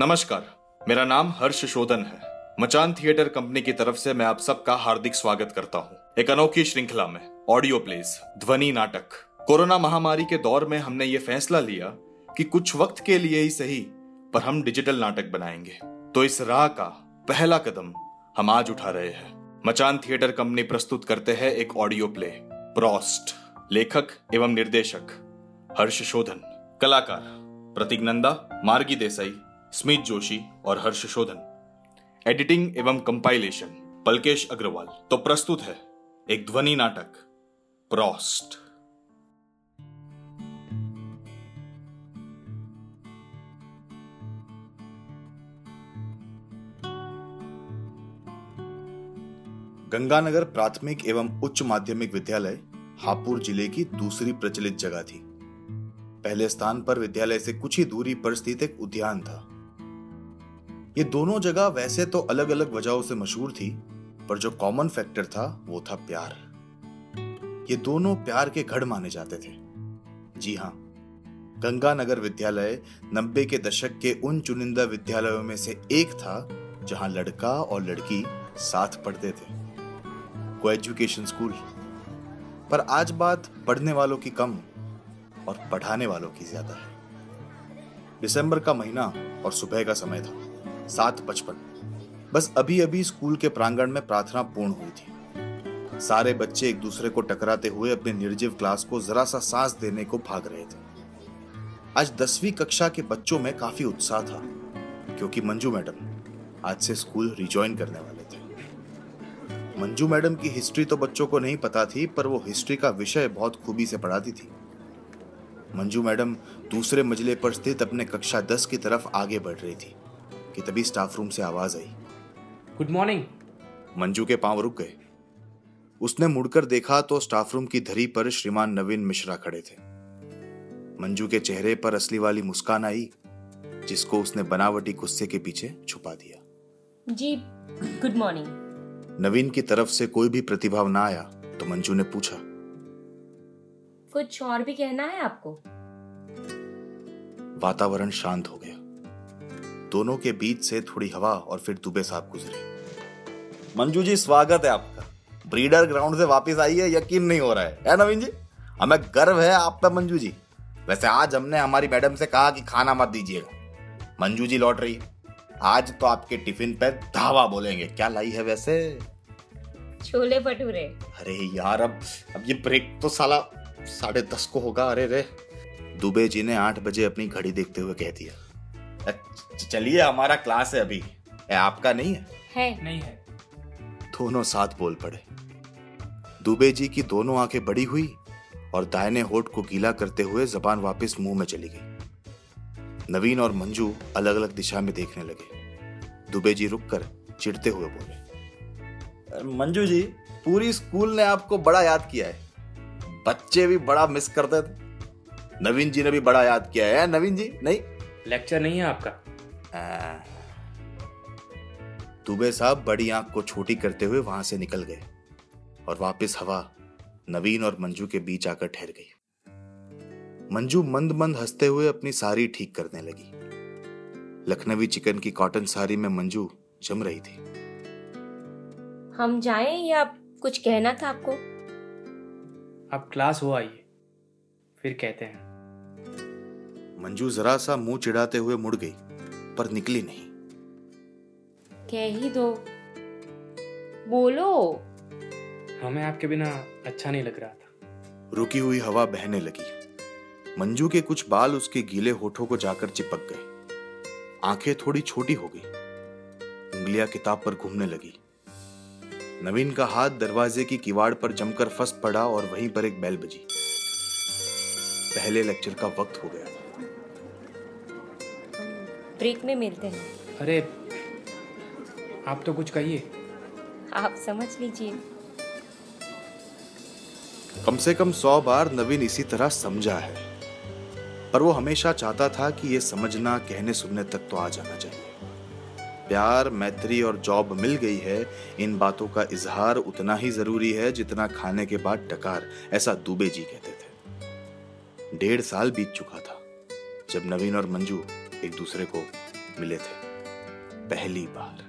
नमस्कार, मेरा नाम हर्ष शोधन है। मचान थिएटर कंपनी की तरफ़ से मैं आप सबका हार्दिक स्वागत करता हूँ। एक अनोखी श्रृंखला में ऑडियो प्लेस ध्वनि नाटक। कोरोना महामारी के दौर में हमने ये फैसला लिया कि कुछ वक्त के लिए ही सही, पर हम डिजिटल नाटक बनाएँगे। तो इस राह का पहला कदम हम आज उठा रहे हैं। मचान थिएटर कंपनी प्रस्तुत करते हैं एक ऑडियो प्ले प्रोस्ट लेखक एवं निर्देशक, हर्ष शोधन। कलाकार, प्रतीक नंदा, मार्गी देसाई। स्मित जोशी और हर्ष शोधन। एडिटिंग एवं कंपाइलेशन, पलकेश अग्रवाल। तो प्रस्तुत है एक ध्वनि नाटक, प्रोस्ट। गंगानगर प्राथमिक एवं उच्च माध्यमिक विद्यालय हापुड़ ज़िले की दूसरी प्रचलित जगह थी। पहले स्थान पर विद्यालय से कुछ ही दूरी पर स्थित एक उद्यान था। ये दोनों जगह वैसे तो अलग अलग वजहों से मशहूर थी, पर जो कॉमन फैक्टर था, वो था प्यार। ये दोनों प्यार के गढ़ माने जाते थे। जी हाँ गंगानगर विद्यालय नब्बे के दशक के उन चुनिंदा विद्यालयों में से एक था, जहाँ लड़का और लड़की साथ पढ़ते थे। को एजुकेशन स्कूल। पर आज बात पढ़ने वालों की कम और पढ़ाने वालों की ज़्यादा है। दिसंबर का महीना और सुबह का समय था। सात पचपन बस अभी अभी स्कूल के प्रांगण में प्रार्थना पूर्ण हुई थी। सारे बच्चे एक दूसरे को टकराते हुए अपने निर्जीव क्लास को जरा सा सांस देने को भाग रहे थे। आज दसवीं कक्षा के बच्चों में काफ़ी उत्साह था, क्योंकि मंजू मैडम आज से स्कूल रिज्वाइन करने वाले थे। मंजू मैडम की हिस्ट्री तो बच्चों को नहीं पता थी, पर वो हिस्ट्री का विषय बहुत खूबी से पढ़ाती थी। मंजू मैडम दूसरे मजले पर स्थित अपने कक्षा दस की तरफ़ आगे बढ़ रही थी। कि तभी स्टाफ रूम से आवाज़ आई। गुड मॉर्निंग मंजू के पाँव रुक गए। उसने मुड़कर देखा तो स्टाफ रूम की धरी पर श्रीमान नवीन मिश्रा खड़े थे। मंजू के चेहरे पर असली वाली मुस्कान आई जिसको उसने बनावटी गुस्से के पीछे छुपा दिया। जी गुड मॉर्निंग नवीन की तरफ़ से कोई भी प्रतिभाव ना आया तो मंजू ने पूछा। कुछ और भी कहना है आपको? वातावरण शांत हो गया। दोनों के बीच से थोड़ी हवा और फिर दुबे साहब गुजरे। मंजू जी स्वागत है आपका। ब्रीडर ग्राउंड से वापस आई है यकीन नहीं हो रहा है। है नवीन जी? हमें गर्व है आप पे मंजू जी। वैसे आज हमने हमारी मैडम से कहा कि खाना मत दीजिएगा। मंजू जी लौट रही आज तो आपके टिफ़िन पे धावा बोलेंगे। क्या लाई है वैसे? छोले भटूरे। अरे यार अब अब ये ब्रेक तो साला साढ़े दस को होगा। अरे रे। दुबे जी ने आठ बजे अपनी घड़ी देखते हुए कह दिया। चलिए हमारा क्लास है अभी। है आपका नहीं है? है। नहीं है। दोनों साथ बोल पड़े। दुबे जी की दोनों आँखें बड़ी हुई और दाहिने होठ को गीला करते हुए जबान वापस मुँह में चली गई। नवीन और मंजू अलग अलग दिशा में देखने लगे। दुबे जी रुक कर चिढ़ते हुए बोले मंजू जी पूरी स्कूल ने आपको बड़ा याद किया है। बच्चे भी बड़ा मिस करते थे नवीन जी ने भी बड़ा याद किया है नवीन जी? नहीं? लेक्चर नहीं है आपका? दुबे साहब बड़ी आँख को छोटी करते हुए वहाँ से निकल गए और वापस हवा नवीन और मंजू के बीच आकर ठहर गई। मंजू मंद मंद हँसते हुए अपनी साड़ी ठीक करने लगी। लखनवी चिकन की कॉटन साड़ी में मंजू जम रही थी। हम जाएँ या कुछ कहना था आपको? आप क्लास हो आइए फिर कहते हैं। मंजू जरा सा मुँह चिढ़ाते हुए मुड़ गई पर निकली नहीं। कह ही दो। बोलो। हमें आपके बिना अच्छा नहीं लग रहा था। रुकी हुई हवा बहने लगी। मंजू के कुछ बाल उसके गीले होठों को जाकर चिपक गए। आँखें थोड़ी छोटी हो गई। उंगलियाँ किताब पर घूमने लगी। नवीन का हाथ दरवाजे की किवाड़ पर जमकर फंस पड़ा और वहीं पर एक बैल बजी। पहले लेक्चर का वक्त हो गया था। ब्रेक में मिलते हैं। अरे आप तो कुछ कहिए। आप समझ लीजिए। कम से कम सौ बार नवीन इसी तरह समझा है। पर वो हमेशा चाहता था कि ये समझना कहने सुनने तक तो आ जाना चाहिए। प्यार मैत्री और जॉब मिल गई है। इन बातों का इजहार उतना ही ज़रूरी है जितना खाने के बाद टकार ऐसा दुबे जी कहते थे। डेढ़ साल बीत चुका था जब नवीन और मंजू एक दूसरे को मिले थे। पहली बार।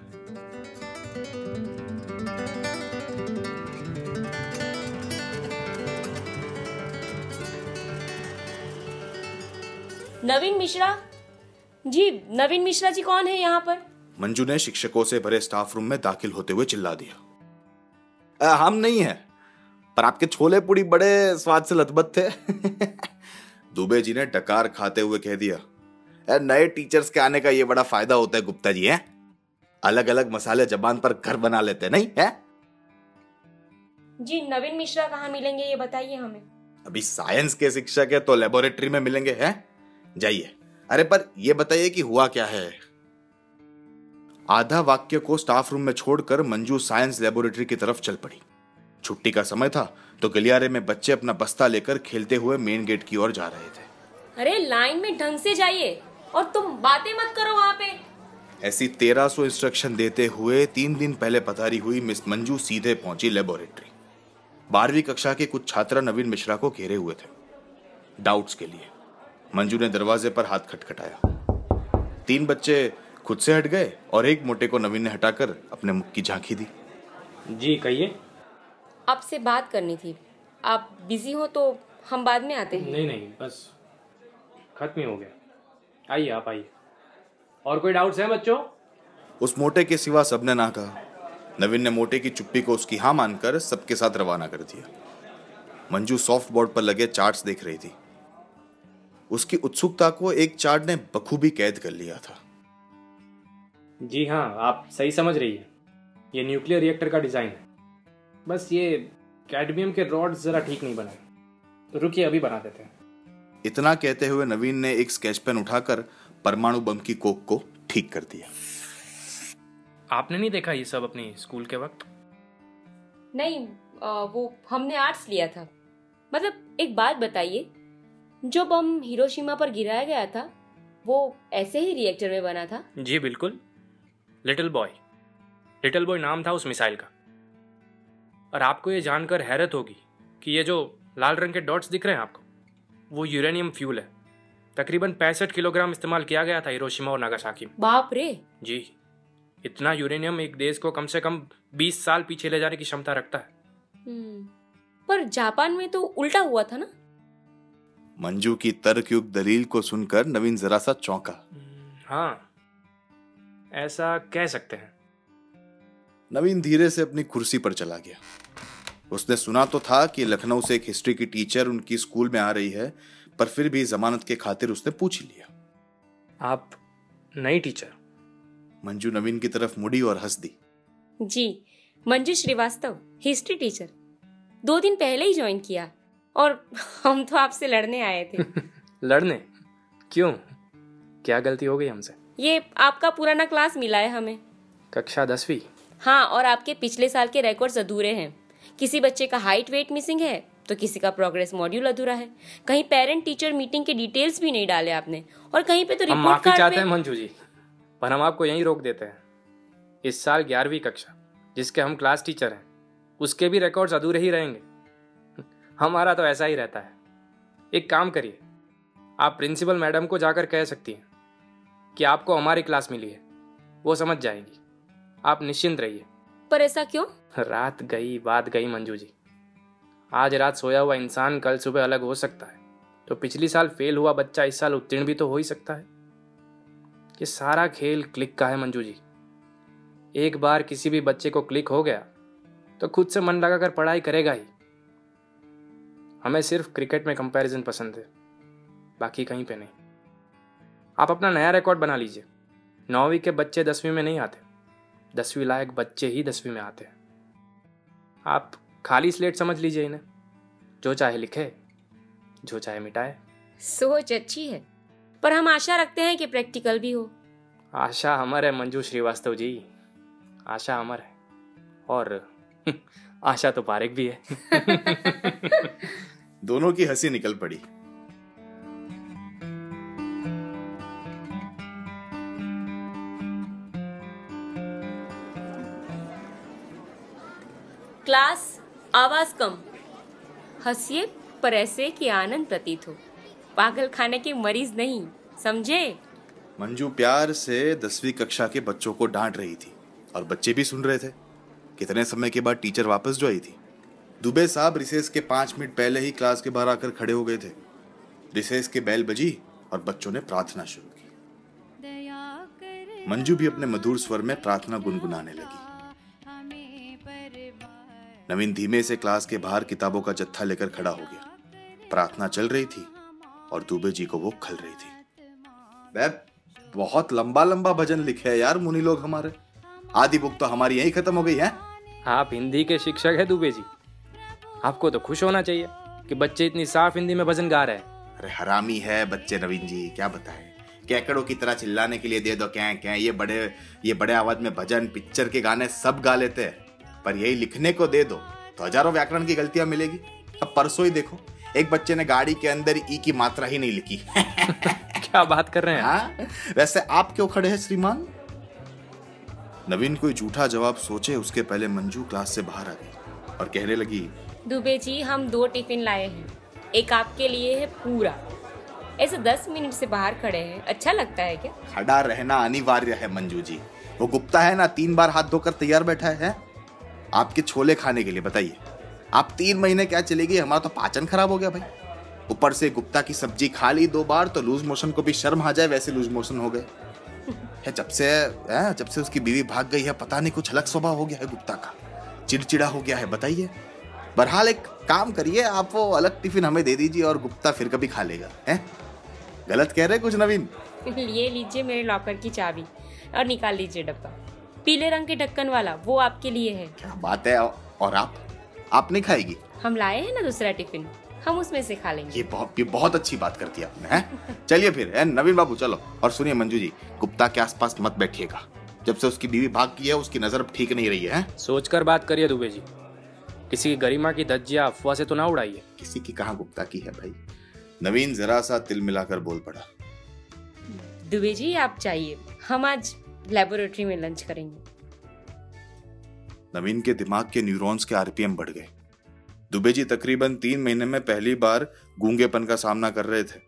नवीन मिश्रा? जी नवीन मिश्रा जी कौन है यहाँ पर? मंजू ने शिक्षकों से भरे स्टाफ रूम में दाखिल होते हुए चिल्ला दिया। "आ, हम नहीं है पर आपके छोले पूड़ी बड़े स्वाद से लथबथ थे। दुबे जी ने डकार खाते हुए कह दिया "ए, नए टीचर्स के आने का ये बड़ा फ़ायदा होता है गुप्ता जी है? अलग अलग मसाले जबान पर घर बना लेते नहीं है? जी नवीन मिश्रा कहाँ मिलेंगे ये बताइए हमें। अभी साइंस के शिक्षक है तो लेबोरेटरी में मिलेंगे हैं? जाइए। अरे पर ये बताइए कि हुआ क्या है? आधा वाक्य को स्टाफ रूम में छोड़कर मंजू साइंस लेबोरेटरी की तरफ़ चल पड़ी। छुट्टी का समय था तो गलियारे में बच्चे अपना बस्ता लेकर खेलते हुए मेन गेट की ओर जा रहे थे। अरे लाइन में ढंग से जाइए। और तुम बातें मत करो वहाँ पे। ऐसी तेरह सौ इंस्ट्रक्शन देते हुए तीन दिन पहले पधारी हुई मिस मंजू सीधे पहुँची लेबोरेटरी बारहवीं कक्षा के कुछ छात्र नवीन मिश्रा को घेरे हुए थे। डाउट्स के लिए। मंजू ने दरवाजे पर हाथ खटखटाया। तीन बच्चे खुद से हट गए और एक मोटे को नवीन ने हटाकर अपने मुख की झांकी दी। जी कहिए। आपसे बात करनी थी। आप बिज़ी हो तो हम बाद में आते हैं। नहीं नहीं बस खत्म ही हो गया। आइए आप आइए। और कोई डाउट्स हैं बच्चों? उस मोटे के सिवा सबने ना कहा। नवीन ने मोटे की चुप्पी को उसकी हाँ मानकर सबके साथ रवाना कर दिया। मंजू सॉफ्ट बोर्ड पर लगे चार्ट्स देख रही थी। उसकी उत्सुकता को एक चार्ट ने बखूबी कैद कर लिया था। जी हाँ आप सही समझ रही है। ये न्यूक्लियर रिएक्टर का डिज़ाइन है। बस ये कैडमियम के रॉड ज़रा ठीक नहीं बनाए तो रुकिए अभी बना देते हैं। इतना कहते हुए नवीन ने एक स्केच पेन उठाकर परमाणु बम की कोक को ठीक कर दिया। आपने नहीं देखा ये सब अपनी स्कूल के वक्त? नहीं आ, वो हमने आर्ट्स लिया था। मतलब एक बात बताइए जो बम हिरोशिमा पर गिराया गया था वो ऐसे ही रिएक्टर में बना था? जी बिल्कुल। Little boy. लिटिल बॉय नाम था उस मिसाइल का। और आपको ये जानकर हैरत होगी कि ये जो लाल रंग के डॉट्स दिख रहे हैं आपको वो यूरेनियम फ्यूल है। तकरीबन पैंसठ किलोग्राम इस्तेमाल किया गया था हिरोशिमा और नागासाकी। में बाप रे। जी। इतना यूरेनियम एक देश को कम से कम 20 साल पीछे ले जाने की क्षमता रखता है। हम्म, पर जापान में तो उल्टा हुआ था ना? मंजू की तर्कयुक्त दलील को सुनकर नवीन जरा सा चौंका। हाँ ऐसा कह सकते हैं। नवीन धीरे से अपनी कुर्सी पर चला गया। उसने सुना तो था कि लखनऊ से एक हिस्ट्री की टीचर उनकी स्कूल में आ रही है पर फिर भी जमानत के खातिर उसने पूछ लिया। आप नई टीचर? मंजू नवीन की तरफ़ मुड़ी और हंस दी। जी मंजू श्रीवास्तव हिस्ट्री टीचर। दो दिन पहले ही ज्वाइन किया और हम तो आपसे लड़ने आए थे। लड़ने? क्यों? क्या गलती हो गई हमसे? ये आपका पुराना क्लास मिला है हमें। कक्षा दसवीं? हाँ और आपके पिछले साल के रिकॉर्ड्स अधूरे हैं। किसी बच्चे का हाइट वेट मिसिंग है तो किसी का प्रोग्रेस मॉड्यूल अधूरा है। कहीं पेरेंट टीचर मीटिंग के डिटेल्स भी नहीं डाले आपने और कहीं पे तो रिपोर्ट माफ़ी कार्ड चाहते हैं मंजू जी पर हम आपको यहीं रोक देते हैं। इस साल ग्यारहवीं कक्षा जिसके हम क्लास टीचर हैं उसके भी रिकॉर्ड्स अधूरे ही रहेंगे। हमारा तो ऐसा ही रहता है। एक काम करिए आप प्रिंसिपल मैडम को जाकर कह सकती हैं कि आपको हमारी क्लास मिली है वो समझ जाएँगी। आप निश्चिंत रहिए। पर ऐसा क्यों? रात गई, बात गई मंजू जी। आज रात सोया हुआ इंसान कल सुबह अलग हो सकता है। तो पिछली साल फेल हुआ बच्चा, इस साल उत्तीर्ण भी तो हो ही सकता है। ये सारा खेल क्लिक का है मंजू जी। एक बार किसी भी बच्चे को क्लिक हो गया तो खुद से मन लगाकर पढ़ाई करेगा ही। हमें सिर्फ़ क्रिकेट में कंपैरिजन पसंद है, बाकी कहीं पे नहीं। आप अपना नया रिकॉर्ड बना लीजिए। नौवीं के बच्चे दसवीं में नहीं आते। दसवीं लायक बच्चे ही दसवीं में आते हैं। आप खाली स्लेट समझ लीजिए इन्हें। जो चाहे लिखे जो चाहे मिटाए। सोच अच्छी है पर हम आशा रखते हैं कि प्रैक्टिकल भी हो। आशा अमर है मंजू श्रीवास्तव जी। आशा अमर है और आशा तो पारिक भी है। दोनों की हँसी निकल पड़ी। क्लास आवाज़ कम। हंसिए पर ऐसे कि आनंद प्रतीत हो। पागल खाने के मरीज़ नहीं समझे? मंजू प्यार से दसवीं कक्षा के बच्चों को डांट रही थी और बच्चे भी सुन रहे थे। कितने समय के बाद टीचर वापस जो आई थी? दुबे साहब रिसेस के पाँच मिनट पहले ही क्लास के बाहर आकर खड़े हो गए थे। रिसेस के बैल बजी और बच्चों ने प्रार्थना शुरू की। मंजू भी अपने मधुर स्वर में प्रार्थना गुनगुनाने लगी। नवीन धीमे से क्लास के बाहर किताबों का जत्था लेकर खड़ा हो गया। प्रार्थना चल रही थी और दुबे जी को वो खल रही थी। बहुत लंबा लंबा भजन लिखे है यार मुनि लोग हमारे। आदि बुक तो हमारी यही खत्म हो गई है। आप हिंदी के शिक्षक है दुबे जी। आपको तो खुश होना चाहिए कि बच्चे इतनी साफ़ हिंदी में भजन गा रहे हैं। अरे हरामी है बच्चे नवीन जी क्या बताए? कैकड़ों की तरह चिल्लाने के लिए दे दो क्या क्या ये बड़े ये बड़े आवाज़ में भजन पिक्चर के गाने सब गा लेते हैं। पर यही लिखने को दे दो तो हज़ारों व्याकरण की गलतियाँ मिलेगी। अब परसों ही देखो एक बच्चे ने गाड़ी के अंदर ई की मात्रा ही नहीं लिखी। क्या बात कर रहे हैं? हाँ? वैसे आप क्यों खड़े हैं श्रीमान? नवीन कोई झूठा जवाब सोचे उसके पहले मंजू क्लास से बाहर आ गई और कहने लगी दुबे जी हम दो टिफ़िन लाए हैं। एक आपके लिए है पूरा। ऐसे दस मिनट से बाहर खड़े हैं। अच्छा लगता है क्या? खड़ा रहना अनिवार्य है मंजू जी। वो गुप्ता है ना तीन बार हाथ धोकर तैयार बैठा है आपके छोले खाने के लिए बताइए। आप तीन महीने क्या चलेगी हमारा तो पाचन खराब हो गया भाई। ऊपर से गुप्ता की सब्ज़ी खा ली दो बार तो लूज मोशन को भी शर्म आ जाए वैसे लूज मोशन हो गए। है जब से है जब से उसकी बीवी भाग गई है पता नहीं कुछ अलग स्वभाव हो गया है गुप्ता का। चिड़चिड़ा हो गया है बताइए। बहरहाल एक काम करिए आप वो अलग टिफ़िन हमें दे दीजिए और गुप्ता फिर कभी खा लेगा है? गलत कह रहे कुछ नवीन? ये लीजिए मेरे लॉकर की चाबी और निकाल लीजिए डब्बा। पीले रंग के ढक्कन वाला वो आपके लिए है। क्या बात है? और आप? आप नहीं खाएगी? हम लाए हैं ना दूसरा टिफ़िन। हम उसमें से खा लेंगे। ये बहुत ये बहुत अच्छी बात करती आपने हैं? चलिए फिर है? नवीन बाबू चलो। और सुनिए मंजू जी गुप्ता के आसपास मत बैठिएगा। जब से उसकी बीवी भाग की है उसकी नज़र ठीक नहीं रही है सोचकर बात करिए दुबे जी। किसी की गरिमा की धज्जिया अफवाह से तो ना उड़ाइए। किसी की कहा गुप्ता की है भाई? नवीन जरा सा तिल मिलाकर बोल पड़ा। दुबे जी आप चाहिए हम आज लेबोरेटरी में लंच करेंगे। नवीन के दिमाग के न्यूरॉन्स के आरपीएम बढ़ गए। दुबे जी, तकरीबन तीन महीने में पहली बार गूंगेपन का सामना कर रहे थे।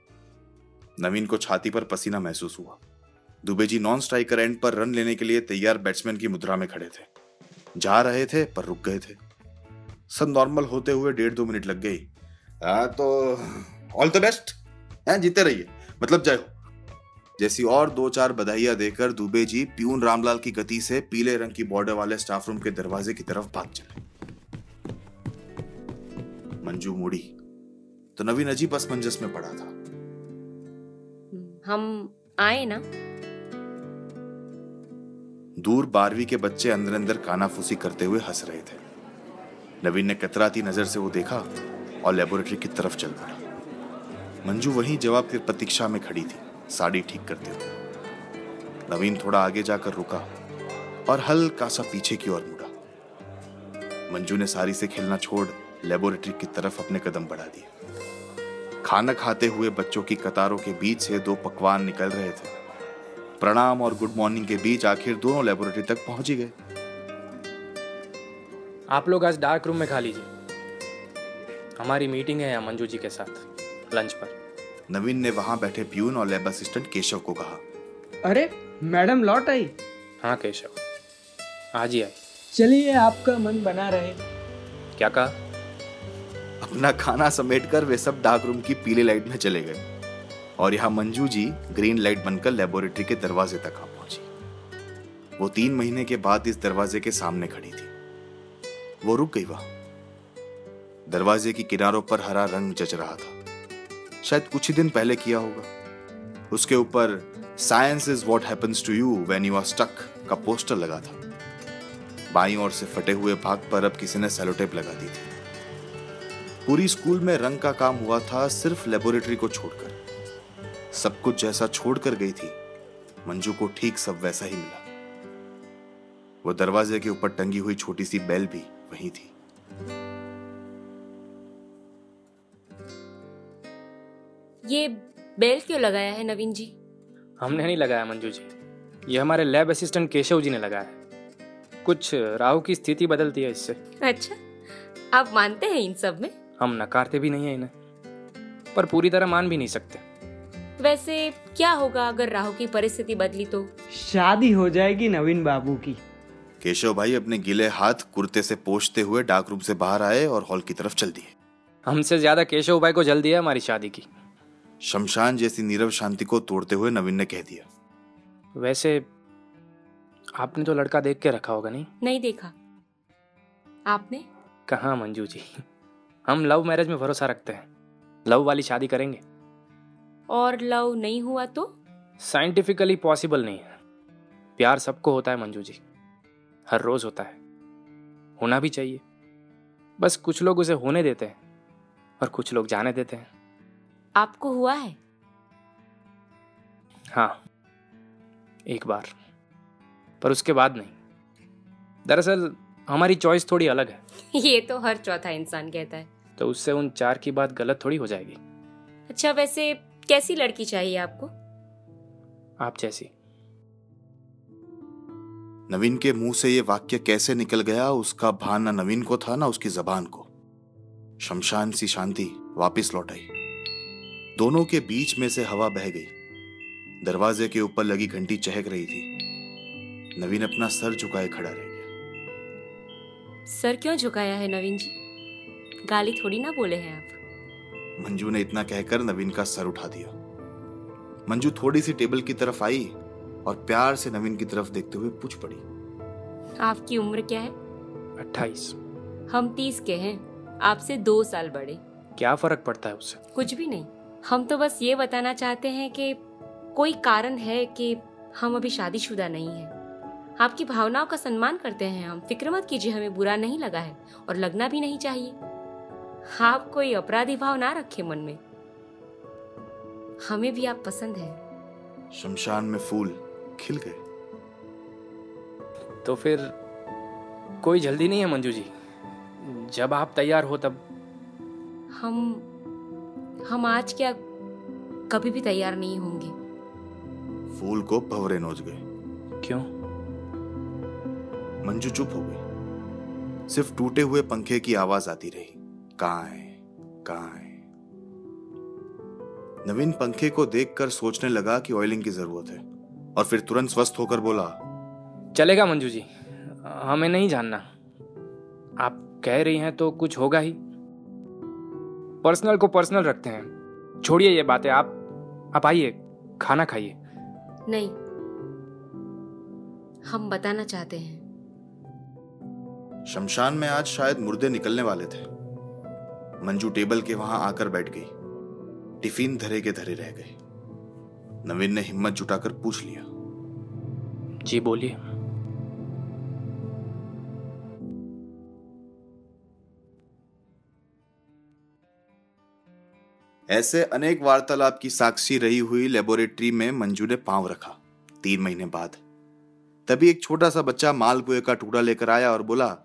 नवीन को छाती पर पसीना महसूस हुआ। Dubey ji non striker end पर रन लेने के लिए तैयार बैट्समैन की मुद्रा में खड़े थे। जा रहे थे, पर रुक गए थे। सब नॉर्मल होते हुए डेढ़ दो मिनट लग गई तो ऑल द बेस्ट हैं, जीते रहिए। मतलब जय हो। जैसी और दो चार बधाइयाँ देकर दुबे जी प्यून रामलाल की गति से पीले रंग की बॉर्डर वाले स्टाफ रूम के दरवाजे की तरफ़ भाग चले। मंजू मुड़ी तो नवीन अजीब असमंजस में पड़ा था। हम आए ना? दूर बारहवीं के बच्चे अंदर अंदर कानाफूसी करते हुए हंस रहे थे। नवीन ने कतराती नज़र से वो देखा और लेबोरेटरी की तरफ़ चल पड़ा। मंजू वहीं जवाब की प्रतीक्षा में खड़ी थी। साड़ी ठीक करते हुए नवीन थोड़ा आगे जाकर रुका और हल्का सा पीछे की ओर मुड़ा। मंजू ने साड़ी से खेलना छोड़ लेबोरेटरी की तरफ़ अपने कदम बढ़ा दिए। खाना खाते हुए बच्चों की कतारों के बीच से दो पकवान निकल रहे थे। प्रणाम और गुड मॉर्निंग के बीच आखिर दोनों लेबोरेटरी तक पहुँच ही गए। आप लोग आज डार्क रूम में खा लीजिए। हमारी मीटिंग है मंजू जी के साथ, लंच पर। नवीन ने वहाँ बैठे प्यून और लैब असिस्टेंट केशव को कहा। अरे मैडम लौट आई। हाँ केशव। आज ही आई। चलिए आपका मन बना रहे। क्या कहा? अपना खाना समेटकर वे सब डार्क रूम की पीले लाइट में चले गए। और यहाँ मंजू जी ग्रीन लाइट बनकर लेबोरेटरी के दरवाजे तक आ पहुँची। वो तीन महीने के बाद इस दरवाजे के सामने खड़ी थी। वो रुक गई वहाँ। दरवाजे की किनारों पर हरा रंग जच रहा था। शायद कुछ ही दिन पहले किया होगा। उसके ऊपर science is what happens to you when you are stuck का पोस्टर लगा था। बाई ओर से फटे हुए भाग पर अब किसी ने सेलोटेप लगा दी थी। पूरी स्कूल में रंग का काम हुआ था सिर्फ़ लेबोरेटरी को छोड़कर। सब कुछ जैसा छोड़कर गई थी। मंजू को ठीक सब वैसा ही मिला। वो दरवाजे के ऊपर टंगी हुई छोटी सी बेल भी वही थी। ये बेल क्यों लगाया है नवीन जी? हमने नहीं लगाया मंजू जी। ये हमारे लैब असिस्टेंट केशव जी ने लगाया है। कुछ राहु की स्थिति बदलती है इससे। अच्छा आप मानते हैं इन सब में? हम नकारते भी नहीं है इन्हें। पर पूरी तरह मान भी नहीं सकते। वैसे क्या होगा अगर राहु की परिस्थिति बदली तो? शादी हो जाएगी नवीन बाबू की। केशव भाई अपने गीले हाथ कुर्ते से पोछते हुए डाक रूम से बाहर आए और हॉल की तरफ़ चल दिए। हमसे ज़्यादा केशव भाई को जल्दी है हमारी शादी की। शमशान जैसी नीरव शांति को तोड़ते हुए नवीन ने कह दिया। वैसे आपने तो लड़का देख के रखा होगा नहीं? नहीं देखा। आपने? कहा मंजू जी? हम लव मैरिज में भरोसा रखते हैं। लव वाली शादी करेंगे। और लव नहीं हुआ तो? साइंटिफिकली पॉसिबल नहीं है। प्यार सबको होता है मंजू जी। हर रोज होता है। होना भी चाहिए। बस कुछ लोग उसे होने देते हैं और कुछ लोग जाने देते हैं। आपको हुआ है? हाँ एक बार पर उसके बाद नहीं। दरअसल हमारी चॉइस थोड़ी अलग है। ये तो हर चौथा इंसान कहता है। तो उससे उन चार की बात गलत थोड़ी हो जाएगी। अच्छा वैसे कैसी लड़की चाहिए आपको? आप जैसी। नवीन के मुँह से ये वाक्य कैसे निकल गया उसका भान न नवीन को था ना उसकी जबान को। शमशान सी शांति वापस लौट आई। दोनों के बीच में से हवा बह गई। दरवाजे के ऊपर लगी घंटी चहक रही थी। नवीन अपना सर झुकाए खड़ा रह गया। सर क्यों झुकाया है नवीन जी? गाली थोड़ी ना बोले हैं आप। मंजू ने इतना कहकर नवीन का सर उठा दिया। मंजू थोड़ी सी टेबल की तरफ़ आई और प्यार से नवीन की तरफ़ देखते हुए पूछ पड़ी। आपकी उम्र क्या है? अट्ठाईस। हम तीस के हैं। आपसे दो साल बड़े। क्या फ़र्क पड़ता है उससे? कुछ भी नहीं। हम तो बस ये बताना चाहते हैं कि कोई कारण है कि हम अभी शादीशुदा नहीं हैं। आपकी भावनाओं का सम्मान करते हैं हम। फ़िक्र मत कीजिए हमें बुरा नहीं लगा है और लगना भी नहीं चाहिए। आप कोई अपराधी भाव ना रखे मन में। हमें भी आप पसंद है। शमशान में फूल खिल गए। तो फिर कोई जल्दी नहीं है मंजू जी। जब आप तैयार हो तब। हम हम आज क्या कभी भी तैयार नहीं होंगे। फूल को भवरे नोच गए। क्यों? मंजू चुप हो गई। सिर्फ़ टूटे हुए पंखे की आवाज़ आती रही। कहाँ है कहाँ है नवीन पंखे को देखकर सोचने लगा कि ऑयलिंग की ज़रूरत है और फिर तुरंत स्वस्थ होकर बोला चलेगा मंजू जी हमें नहीं जानना। आप कह रही हैं तो कुछ होगा ही। पर्सनल को पर्सनल रखते हैं। छोड़िए ये बातें आप आप आइए खाना खाइए। नहीं हम बताना चाहते हैं। शमशान में आज शायद मुर्दे निकलने वाले थे। मंजू टेबल के वहाँ आकर बैठ गई। टिफ़िन धरे के धरे रह गए। नवीन ने हिम्मत जुटाकर पूछ लिया। जी बोलिए। ऐसे अनेक वार्तालाप की साक्षी रही हुई लेबोरेटरी में मंजू ने पाँव रखा। तीन महीने बाद। तभी एक छोटा सा बच्चा मालपुए का टुकड़ा लेकर आया और बोला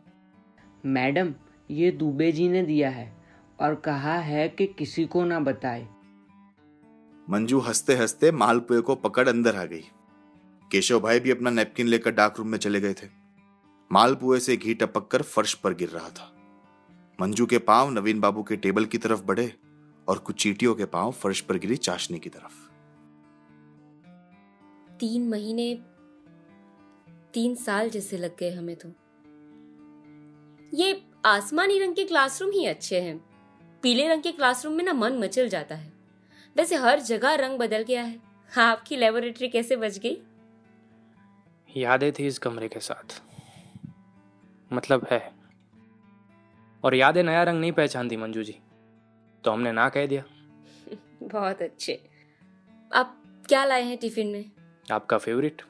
मैडम ये दुबे जी ने दिया है और कहा है कि किसी को ना बताए। मंजू हँसते हँसते मालपुए को पकड़ अंदर आ गई। केशव भाई भी अपना नैपकिन लेकर डाक रूम में चले गए थे। मालपुए से घी टपक कर फर्श पर गिर रहा था। मंजू के पाँव नवीन बाबू के टेबल की तरफ़ बढ़े। और कुछ चीटियों के पाँव फर्श पर गिरी चाशनी की तरफ़। तीन महीने तीन साल जैसे लग गए हमें तो। ये आसमानी रंग के क्लासरूम ही अच्छे हैं। पीले रंग के क्लासरूम में ना मन मचल जाता है। वैसे हर जगह रंग बदल गया है। हाँ आपकी लेबोरेटरी कैसे बच गई? यादें थी इस कमरे के साथ। मतलब है। और यादें नया रंग नहीं पहचानती मंजू जी। तो हमने ना कह दिया। बहुत अच्छे। आप क्या लाए हैं टिफ़िन में? आपका फेवरेट।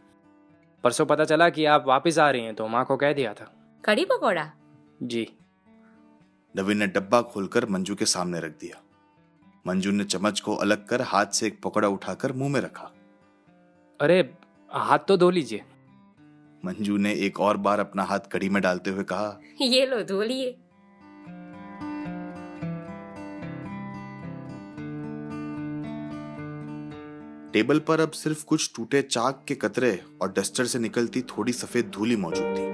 परसों पता चला कि आप वापस आ रही हैं तो माँ को कह दिया था। कड़ी पकौड़ा? जी। नवीन ने डब्बा खोलकर मंजू के सामने रख दिया। मंजू ने चम्मच को अलग कर हाथ से एक पकौड़ा उठाकर मुँह में रखा। अरे हाथ तो धो लीजिए। मंजू ने एक और बार अपना हाथ कड़ी में डालते हुए कहा ये लो धो लिए। टेबल पर अब सिर्फ़ कुछ टूटे चाक के कतरे और डस्टर से निकलती थोड़ी सफ़ेद धूली मौजूद थी।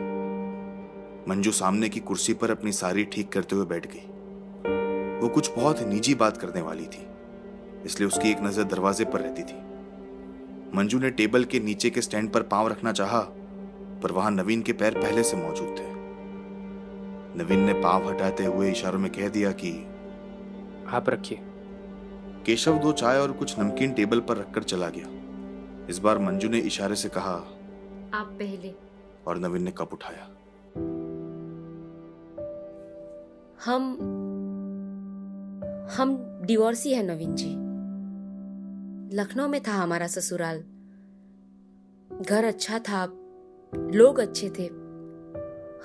मंजू सामने की कुर्सी पर अपनी सारी ठीक करते हुए बैठ गई। वो कुछ बहुत निजी बात करने वाली थी इसलिए उसकी एक नज़र दरवाजे पर रहती थी। मंजू ने टेबल के नीचे के स्टैंड पर पाँव रखना चाहा, पर वहाँ नवीन के पैर पहले से मौजूद थे। नवीन ने पाँव हटाते हुए इशारों में कह दिया कि आप रखिए। केशव दो चाय और कुछ नमकीन टेबल पर रखकर चला गया। इस बार मंजू ने इशारे से कहा आप पहले। और नवीन ने कप उठाया। हम हम डिवोर्सी है नवीन जी। लखनऊ में था हमारा ससुराल। घर अच्छा था लोग अच्छे थे।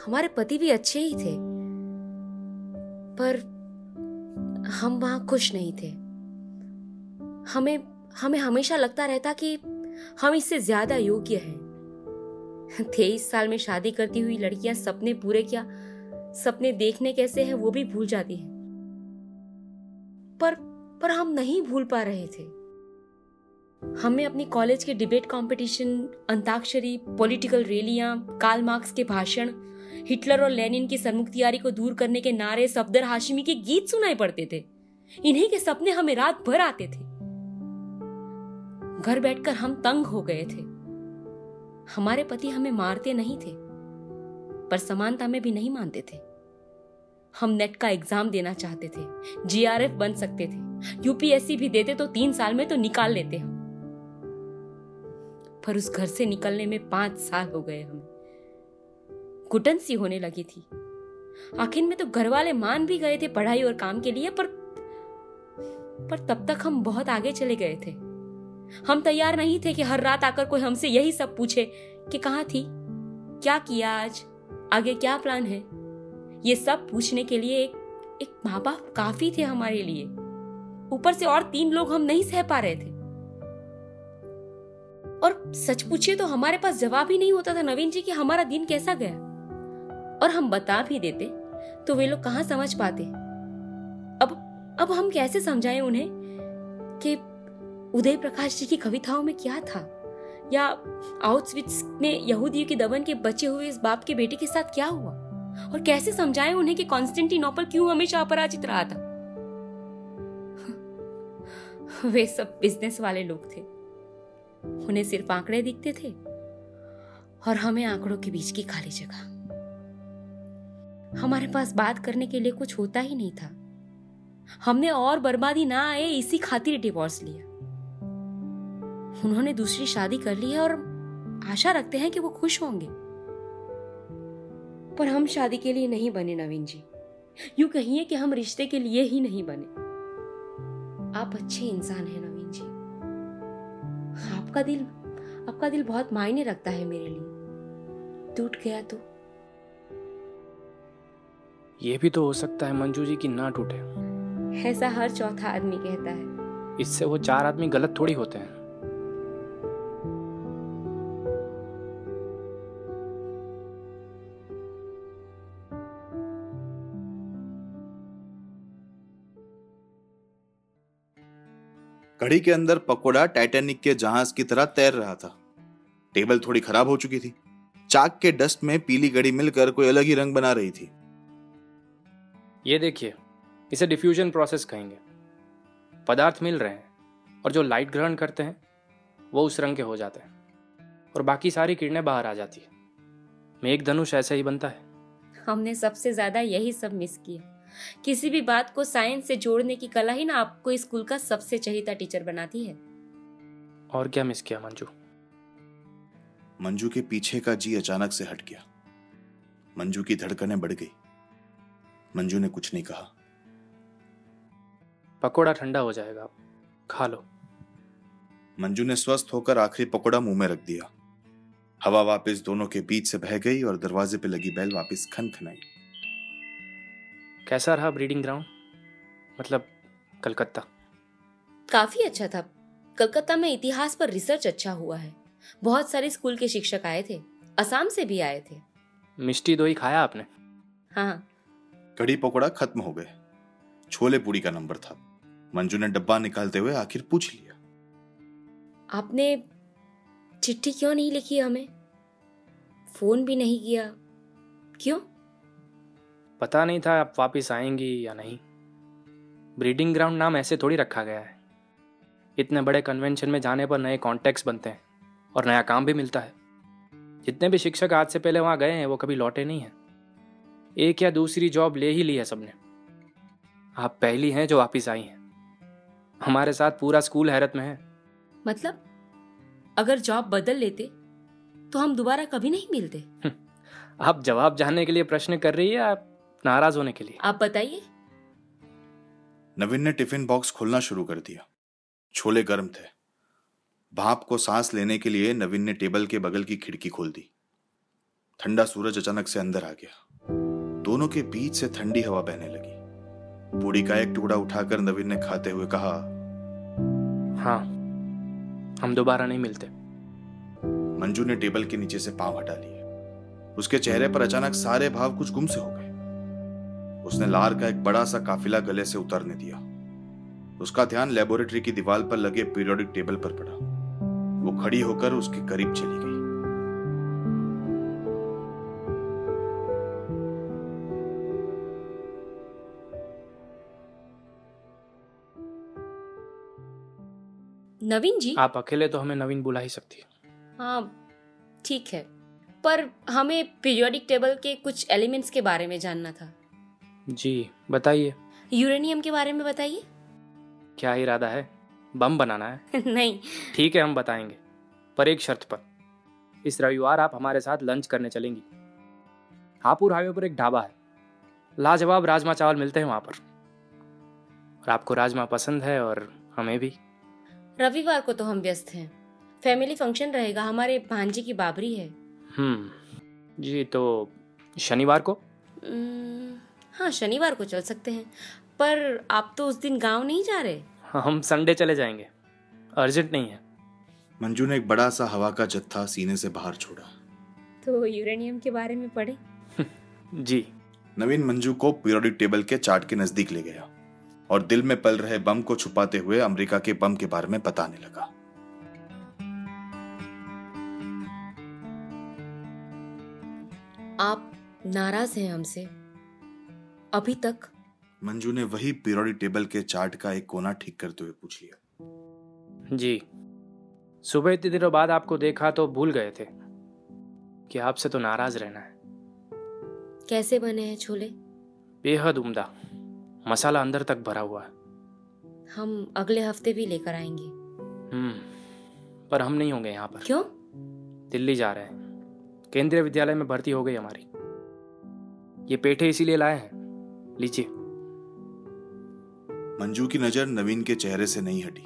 हमारे पति भी अच्छे ही थे। पर हम वहाँ खुश नहीं थे। हमें हमें हमेशा लगता रहता कि हम इससे ज़्यादा योग्य हैं। तेईस साल में शादी करती हुई लड़कियाँ सपने पूरे क्या, सपने देखने कैसे हैं वो भी भूल जाती हैं। पर पर हम नहीं भूल पा रहे थे। हमें अपनी कॉलेज के डिबेट कंपटीशन, अंताक्षरी, पॉलिटिकल रैलियाँ काल मार्क्स के भाषण, हिटलर और लेनिन की सरमुख्तियारी को दूर करने के नारे सफदर हाशिमी के गीत सुनाई पड़ते थे। इन्हीं के सपने हमें रात भर आते थे। घर बैठकर हम तंग हो गए थे। हमारे पति हमें मारते नहीं थे, पर समानता में भी नहीं मानते थे। हम नेट का एग्ज़ाम देना चाहते थे, जीआरएफ बन सकते थे, यूपीएससी भी देते तो तीन साल में तो निकाल लेते हम। पर उस घर से निकलने में पाँच साल हो गए हमें। घुटन सी होने लगी थी। आखिर में तो घर वाले मान भी गए थे पढ़ाई और काम के लिए, पर पर तब तक हम बहुत आगे चले गए थे। हम तैयार नहीं थे कि हर रात आकर कोई हमसे यही सब पूछे कि कहा थी? क्या किया आज? आगे क्या प्लान है? ये सब पूछने के लिए एक एक माँ बाप काफ़ी थे हमारे लिए। ऊपर से और तीन लोग हम नहीं सह पा रहे थे। और सच पूछिए तो हमारे पास जवाब ही नहीं होता था नवीन जी कि हमारा दिन कैसा गया। और हम बता भी देते तो वे लोग कहाँ समझ पाते। अब अब हम कैसे समझाएँ उन्हें कि उदय प्रकाश जी की कविताओं में क्या था? या आउटस्विट्स में यहूदियों के दबन के बचे हुए इस बाप के बेटे के साथ क्या हुआ? और कैसे समझाएँ उन्हें कि कॉन्स्टेंटिनोपल क्यों हमेशा अपराजित रहा था? वे सब बिज़नेस वाले लोग थे। उन्हें सिर्फ़ आंकड़े दिखते थे और हमें आंकड़ों के बीच की खाली जगह। हमारे पास बात करने के लिए कुछ होता ही नहीं था। हमने और बर्बादी ना आए, इसी खातिर डिवोर्स लिया। उन्होंने दूसरी शादी कर ली है और आशा रखते हैं कि वो खुश होंगे। पर हम शादी के लिए नहीं बने नवीन जी। यूँ कहिए कि हम रिश्ते के लिए ही नहीं बने। आप अच्छे इंसान हैं नवीन जी। आपका दिल आपका दिल बहुत मायने रखता है मेरे लिए। टूट गया तो। ये भी तो हो सकता है मंजू जी की ना टूटे। ऐसा हर चौथा आदमी कहता है। इससे वो चार आदमी गलत थोड़ी होते हैं। घड़ी के अंदर पकोड़ा टाइटैनिक के जहाज़ की तरह तैर रहा था। टेबल थोड़ी खराब हो चुकी थी। चाक के डस्ट में पीली घड़ी मिलकर कोई अलग ही रंग बना रही थी। ये देखिए इसे डिफ्यूजन प्रोसेस कहेंगे। पदार्थ मिल रहे हैं और जो लाइट ग्रहण करते हैं वो उस रंग के हो जाते हैं। और बाकी सारी किरणें बाहर आ जाती है। मेघ धनुष ऐसे ही बनता है। हमने सबसे ज़्यादा यही सब मिस किया। किसी भी बात को साइंस से जोड़ने की कला ही ना आपको स्कूल का सबसे चहिता टीचर बनाती है। और क्या मिस किया मंजू? मंजू के पीछे का जी अचानक से हट गया। मंजू की धड़कनें बढ़ गई। मंजू ने कुछ नहीं कहा। पकोड़ा ठंडा हो जाएगा खा लो। मंजू ने स्वस्थ होकर आखिरी पकोड़ा मुँह में रख दिया। हवा वापस दोनों के बीच से बह गई और दरवाजे पे लगी बैल वापस खनखनाई। कैसा रहा ब्रीडिंग ग्राउंड मतलब कलकत्ता। काफ़ी अच्छा था। कलकत्ता में इतिहास पर रिसर्च अच्छा हुआ है। बहुत सारे स्कूल के शिक्षक आए थे। असम से भी आए थे। मिष्टी दो ही खाया आपने? हाँ। कड़ी पकोड़ा खत्म हो गए। छोले पूरी का नंबर था। मंजू ने डब्बा निकालते हुए आखिर पूछ लिया। आपने चिट्ठी क्यों नहीं लिखी हमें? फ़ोन भी नहीं किया। क्यों? पता नहीं था आप वापस आएँगी या नहीं। ब्रीडिंग ग्राउंड नाम ऐसे थोड़ी रखा गया है। इतने बड़े कन्वेंशन में जाने पर नए कॉन्टेक्ट्स बनते हैं और नया काम भी मिलता है। जितने भी शिक्षक आज से पहले वहाँ गए हैं वो कभी लौटे नहीं हैं। एक या दूसरी जॉब ले ही ली है सबने। आप पहली हैं जो वापिस आई हैं। हमारे साथ पूरा स्कूल हैरत में है। मतलब? अगर जॉब बदल लेते तो हम दोबारा कभी नहीं मिलते? आप जवाब जानने के लिए प्रश्न कर रही है आप नाराज़ होने के लिए। आप बताइए। नवीन ने टिफ़िन बॉक्स खोलना शुरू कर दिया। छोले गर्म थे। भाप को सांस लेने के लिए नवीन ने टेबल के बगल की खिड़की खोल दी। ठंडा सूरज अचानक से अंदर आ गया। दोनों के बीच से ठंडी हवा बहने लगी। पूड़ी का एक टुकड़ा उठाकर नवीन ने खाते हुए कहा हाँ हम दोबारा नहीं मिलते। मंजू ने टेबल के नीचे से पाँव हटा लिए। उसके चेहरे पर अचानक सारे भाव कुछ गुम से हो गए। उसने लार का एक बड़ा सा काफिला गले से उतरने दिया। उसका ध्यान लेबोरेटरी की दीवार पर लगे पीरियोडिक टेबल पर पड़ा। वो खड़ी होकर उसके करीब चली गई। नवीन जी? आप अकेले तो हमें नवीन बुला ही सकती है। हाँ ठीक है। पर हमें पीरियोडिक टेबल के कुछ एलिमेंट्स के बारे में जानना था। जी बताइए। यूरेनियम के बारे में बताइए। क्या इरादा है? बम बनाना है। नहीं। ठीक है हम बताएँगे। पर एक शर्त पर। इस रविवार आप हमारे साथ लंच करने चलेंगी। हापुर हाईवे पर एक ढाबा है। लाजवाब राजमा चावल मिलते हैं वहाँ पर। और आपको राजमा पसंद है और हमें भी। रविवार को तो हम व्यस्त हैं। फैमिली फ़ंक्शन रहेगा हमारे भांजी की बाबरी है। हम्म। जी तो शनिवार को? हाँ शनिवार को चल सकते हैं। पर आप तो उस दिन गाँव नहीं जा रहे। हम संडे चले जाएँगे। अर्जेंट नहीं है। मंजू ने एक बड़ा सा हवा का जत्था सीने से बाहर छोड़ा। तो यूरेनियम के बारे में पढ़े? जी। नवीन मंजू को पीरियोडिक टेबल के चार्ट के नज़दीक ले गया और दिल में पल रहे बम को छुपाते हुए अमेरिका के बम के बारे में बताने लगा। आप नाराज़ हैं हमसे। अभी तक? मंजू ने वही पीरियोडिक टेबल के चार्ट का एक कोना ठीक करते हुए पूछ लिया। जी। सुबह इतने दिनों बाद आपको देखा तो भूल गए थे कि आपसे तो नाराज़ रहना है। कैसे बने हैं छोले? बेहद उम्दा। मसाला अंदर तक भरा हुआ है। हम अगले हफ़्ते भी लेकर आएँगे। हम्म पर हम नहीं होंगे यहाँ पर। क्यों? दिल्ली जा रहे हैं। केंद्रीय विद्यालय में भर्ती हो गई हमारी। ये पेठे इसीलिए लाए हैं लीजिए। मंजू की नज़र नवीन के चेहरे से नहीं हटी।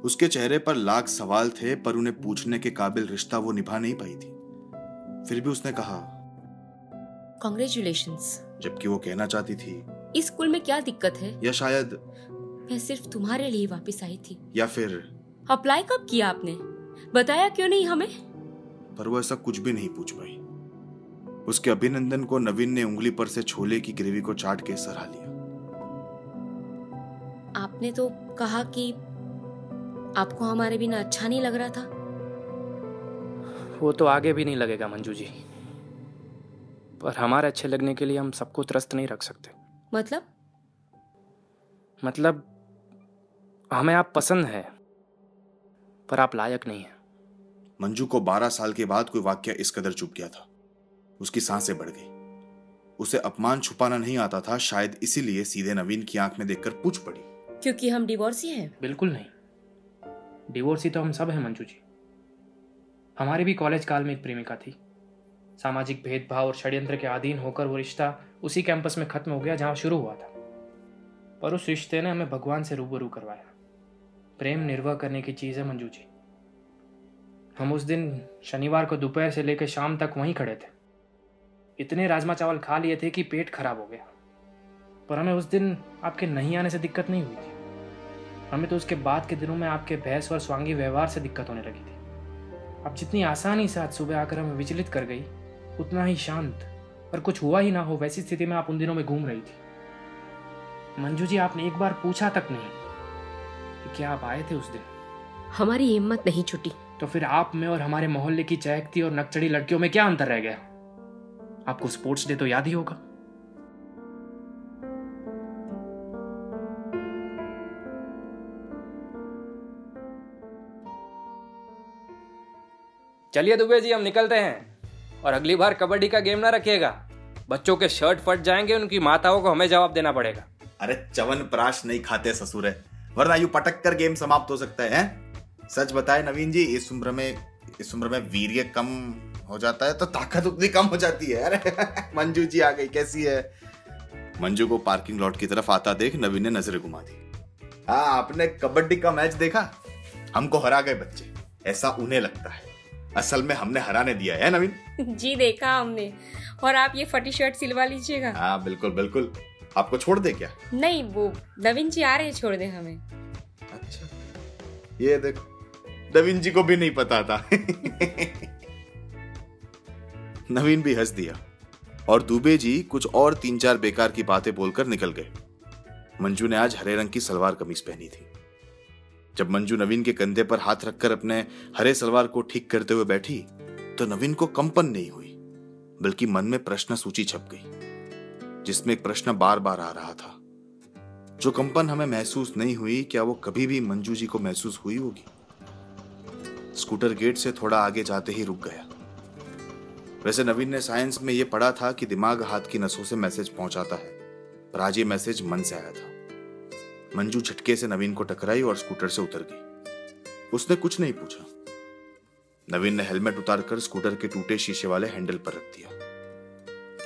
उसके चेहरे पर लाख सवाल थे पर उन्हें पूछने के काबिल रिश्ता वो निभा नहीं पाई थी। फिर भी उसने कहा कॉन्ग्रेचुलेशन जबकि वो कहना चाहती थी इस स्कूल में क्या दिक्कत है? या शायद मैं सिर्फ़ तुम्हारे लिए वापस आई थी। या फिर अप्लाई कब किया आपने? बताया क्यों नहीं हमें? पर वो ऐसा कुछ भी नहीं पूछ पाई। उसके अभिनंदन को नवीन ने उंगली पर से छोले की ग्रेवी को चाट के सराह लिया। आपने तो कहा कि आपको हमारे बिना अच्छा नहीं लग रहा था? वो तो आगे भी नहीं लगेगा मंजू जी। पर हमारे अच्छे लगने के लिए हम सबको त्रस्त नहीं रख सकते। मतलब? मतलब हमें आप पसंद है पर आप लायक नहीं है। मंजू को बारह साल के बाद कोई वाक्य इस कदर चुप गया था। उसकी साँसें बढ़ गई। उसे अपमान छुपाना नहीं आता था शायद इसीलिए सीधे नवीन की आँख में देखकर पूछ पड़ी। क्योंकि हम डिवोर्सी हैं। बिल्कुल नहीं। डिवोर्सी तो हम सब हैं मंजू जी। हमारे भी कॉलेज काल में एक प्रेमिका थी। सामाजिक भेदभाव और षड्यंत्र के अधीन होकर वो रिश्ता उसी कैंपस में खत्म हो गया जहाँ शुरू हुआ था। पर उस रिश्ते ने हमें भगवान से रूबरू करवाया। प्रेम निर्वाह करने की चीज़ है मंजू जी। हम उस दिन शनिवार को दोपहर से लेकर शाम तक वहीं खड़े थे। इतने राजमा चावल खा लिए थे कि पेट खराब हो गया। पर हमें उस दिन आपके नहीं आने से दिक्कत नहीं हुई थी। हमें तो उसके बाद के दिनों में आपके बहस और स्वांगी व्यवहार से दिक्कत होने लगी थी। आप जितनी आसानी से आज सुबह आकर हमें विचलित कर गई उतना ही शांत और कुछ हुआ ही ना हो वैसी स्थिति में आप उन दिनों में घूम रही थी। मंजू जी आपने एक बार पूछा तक नहीं कि क्या आप आए थे उस दिन? हमारी हिम्मत नहीं छुटी। तो फिर आप में और हमारे मोहल्ले की चहकती और नकचड़ी लड़कियों में क्या अंतर रह गया? आपको स्पोर्ट्स डे तो याद ही होगा। चलिए दुबे जी हम निकलते हैं। और अगली बार कबड्डी का गेम ना रखिएगा। बच्चों के शर्ट फट जाएँगे उनकी माताओं को हमें जवाब देना पड़ेगा। अरे चवन प्राश नहीं खाते ससुर है। वरना यू पटक कर गेम समाप्त हो सकता है? सच बताए नवीन जी इस उम्र में इस उम्र में वीर्य कम हो जाता है तो ताकत उतनी कम हो जाती है मंजू जी आ गई कैसी है? मंजू को पार्किंग लॉट की तरफ़ आता देख नवीन ने नज़र घुमा दी। हाँ आपने कबड्डी का मैच देखा? हमको हरा गए बच्चे ऐसा उन्हें लगता है। असल में हमने हराने दिया है नवीन? जी देखा हमने। और आप ये फटी शर्ट सिलवा लीजिएगा। हाँ बिल्कुल बिल्कुल। आपको छोड़ दे क्या? नहीं वो नवीन जी आ रहे हैं छोड़ दे हमें। अच्छा। ये देख नवीन जी को भी नहीं पता था। नवीन भी हंस दिया और दुबे जी कुछ और तीन चार बेकार की बातें बोलकर निकल गए। मंजू ने आज हरे रंग की सलवार कमीज पहनी थी। जब मंजू नवीन के कंधे पर हाथ रखकर अपने हरे सलवार को ठीक करते हुए बैठी तो नवीन को कंपन नहीं हुई, बल्कि मन में प्रश्न सूची छप गई, जिसमें एक प्रश्न बार बार आ रहा था। जो कंपन हमें महसूस नहीं हुई, क्या वो कभी भी मंजू जी को महसूस हुई होगी? स्कूटर गेट से थोड़ा आगे जाते ही रुक गया। वैसे नवीन ने साइंस में यह पढ़ा था कि दिमाग हाथ की नसों से मैसेज पहुंचाता है, पर आज ये मैसेज मन से आया था। मंजू झटके से नवीन को टकराई और स्कूटर से उतर गई। उसने कुछ नहीं पूछा। नवीन ने हेलमेट उतारकर स्कूटर के टूटे शीशे वाले हैंडल पर रख दिया।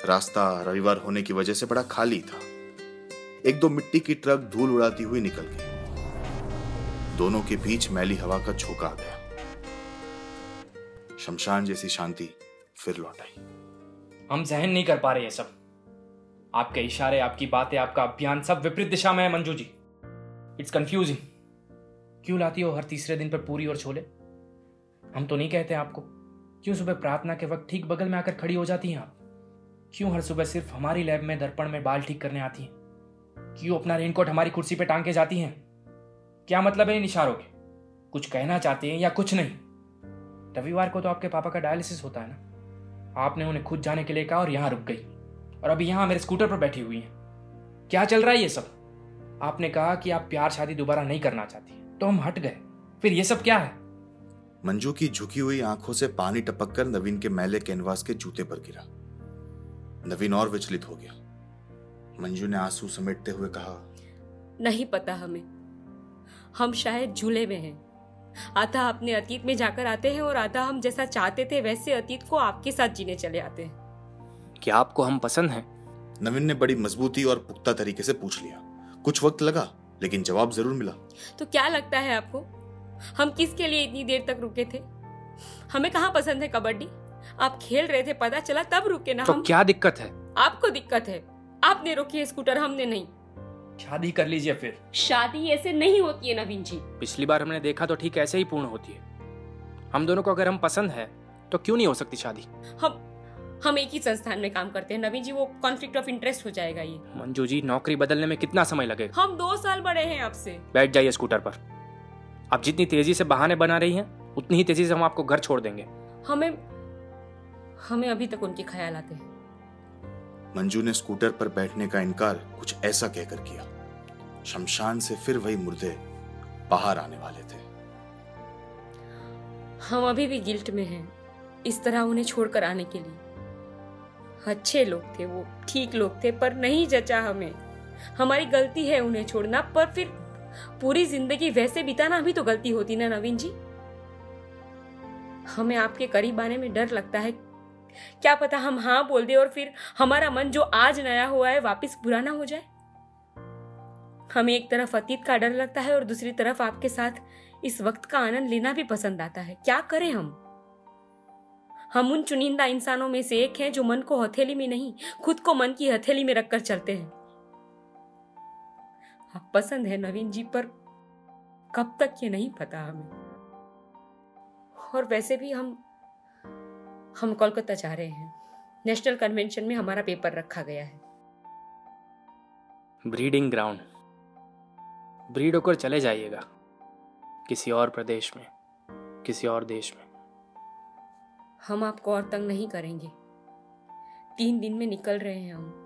रास्ता रविवार होने की वजह से बड़ा खाली था। एक दो मिट्टी की ट्रक धूल उड़ाती हुई निकल गई। दोनों के बीच मैली हवा का झोंका आ गया। शमशान जैसी शांति फिर लौट आई हम सहन नहीं कर पा रहे ये सब। आपके इशारे, आपकी बातें, आपका अभियान सब विपरीत दिशा में है, मंजू जी। इट्स कंफ्यूजिंग क्यों लाती हो हर तीसरे दिन पर पूरी और छोले? हम तो नहीं कहते आपको। क्यों सुबह प्रार्थना के वक्त ठीक बगल में आकर खड़ी हो जाती हैं आप? क्यों हर सुबह सिर्फ़ हमारी लैब में दर्पण में बाल ठीक करने आती हैं? क्यों अपना रेनकोट हमारी कुर्सी पर टांग के जाती हैं? क्या मतलब है इन इशारों के? कुछ कहना चाहते हैं या कुछ नहीं? रविवार को तो आपके पापा का डायलिसिस होता है ना? आपने उन्हें खुद जाने के लिए कहा और यहाँ रुक गई। और अभी यहाँ मेरे स्कूटर पर बैठी हुई हैं। क्या चल रहा है ये सब? आपने कहा कि आप प्यार शादी दोबारा नहीं करना चाहती। तो हम हट गए। फिर ये सब क्या है? मंजू की झुकी हुई आँखों से पानी टपक कर नवीन के मैले कैनवास के जूते पर गिरा। नवीन और विचलित हो गया। मंजू ने आँसू समेटते हुए कहा नहीं पता हमें। हम शायद झूले में हैं। आधा अपने अतीत में जाकर आते हैं और आधा हम जैसा चाहते थे वैसे अतीत को आपके साथ जीने चले आते हैं। क्या आपको हम पसंद हैं? नवीन ने बड़ी मजबूती और पुख्ता तरीके से पूछ लिया। कुछ वक्त लगा लेकिन जवाब ज़रूर मिला। तो क्या लगता है आपको? हम किसके लिए इतनी देर तक रुके थे? हमें कहाँ पसंद है कबड्डी? आप खेल रहे थे पता चला तब रुके ना तो हम। क्या दिक्कत है? आपको दिक्कत है। आपने रोकी है स्कूटर हमने नहीं। शादी कर लीजिए फिर। शादी ऐसे नहीं होती है नवीन जी। पिछली बार हमने देखा तो ठीक ऐसे ही पूर्ण होती है। हम दोनों को अगर हम पसंद है तो क्यों नहीं हो सकती शादी? हम हम एक ही संस्थान में काम करते हैं। नवीन जी वो कॉन्फ्लिक्ट ऑफ़ इंटरेस्ट हो जाएगा ये। मंजू जी नौकरी बदलने में कितना समय लगेगा? हम दो साल बड़े हैं आपसे। बैठ जाइए स्कूटर पर। आप जितनी तेज़ी से बहाने बना रही हैं उतनी ही तेज़ी से हम आपको घर छोड़ देंगे। हमें हमें अभी तक उनके ख्याल आते हैं। मंजू ने स्कूटर पर बैठने का इनकार कुछ ऐसा कहकर किया। शमशान से फिर वही मुर्दे बाहर आने वाले थे। हम अभी भी गिल्ट में हैं, इस तरह उन्हें छोड़कर आने के लिए। अच्छे लोग थे वो, ठीक लोग थे, पर नहीं जचा हमें। हमारी गलती है उन्हें छोड़ना, पर फिर पूरी ज़िंदगी वैसे बिताना भी तो गलती होती ना नवीन जी? हमें आपके करीब आने में डर लगता है क्या पता हम हाँ बोल दे और फिर हमारा मन जो आज नया हुआ है वापस पुराना हो जाए? हमें एक तरफ़ अतीत का डर लगता है और दूसरी तरफ़ आपके साथ इस वक्त का आनंद लेना भी पसंद आता है। क्या करें हम? हम उन चुनिंदा इंसानों में से एक हैं जो मन को हथेली में नहीं, खुद को मन की हथेली में रखकर चलते हैं। आप पसंद है नवीन जी, पर कब तक ये नहीं पता हमें। और वैसे भी हम हम कोलकाता जा रहे हैं। नेशनल कन्वेंशन में हमारा पेपर रखा गया है। Breeding ground. ब्रीड होकर चले जाइएगा। किसी और प्रदेश में किसी और देश में। हम आपको और तंग नहीं करेंगे। तीन दिन में निकल रहे हैं हम।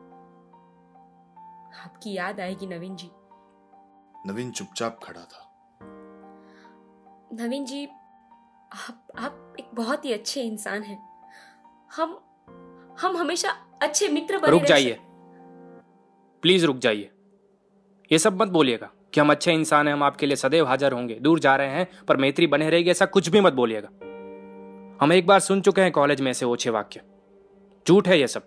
आपकी याद आएगी नवीन जी। नवीन चुपचाप खड़ा था। नवीन जी आप आप एक बहुत ही अच्छे इंसान हैं। हम हम हमेशा अच्छे मित्र बने रुक जाइए। प्लीज़ रुक जाइए। ये सब मत बोलिएगा कि हम अच्छे इंसान हैं हम आपके लिए सदैव हाजिर होंगे। दूर जा रहे हैं पर मैत्री बने रहेगी ऐसा कुछ भी मत बोलिएगा। हम एक बार सुन चुके हैं कॉलेज में ऐसे ओछे वाक्य। झूठ है ये सब।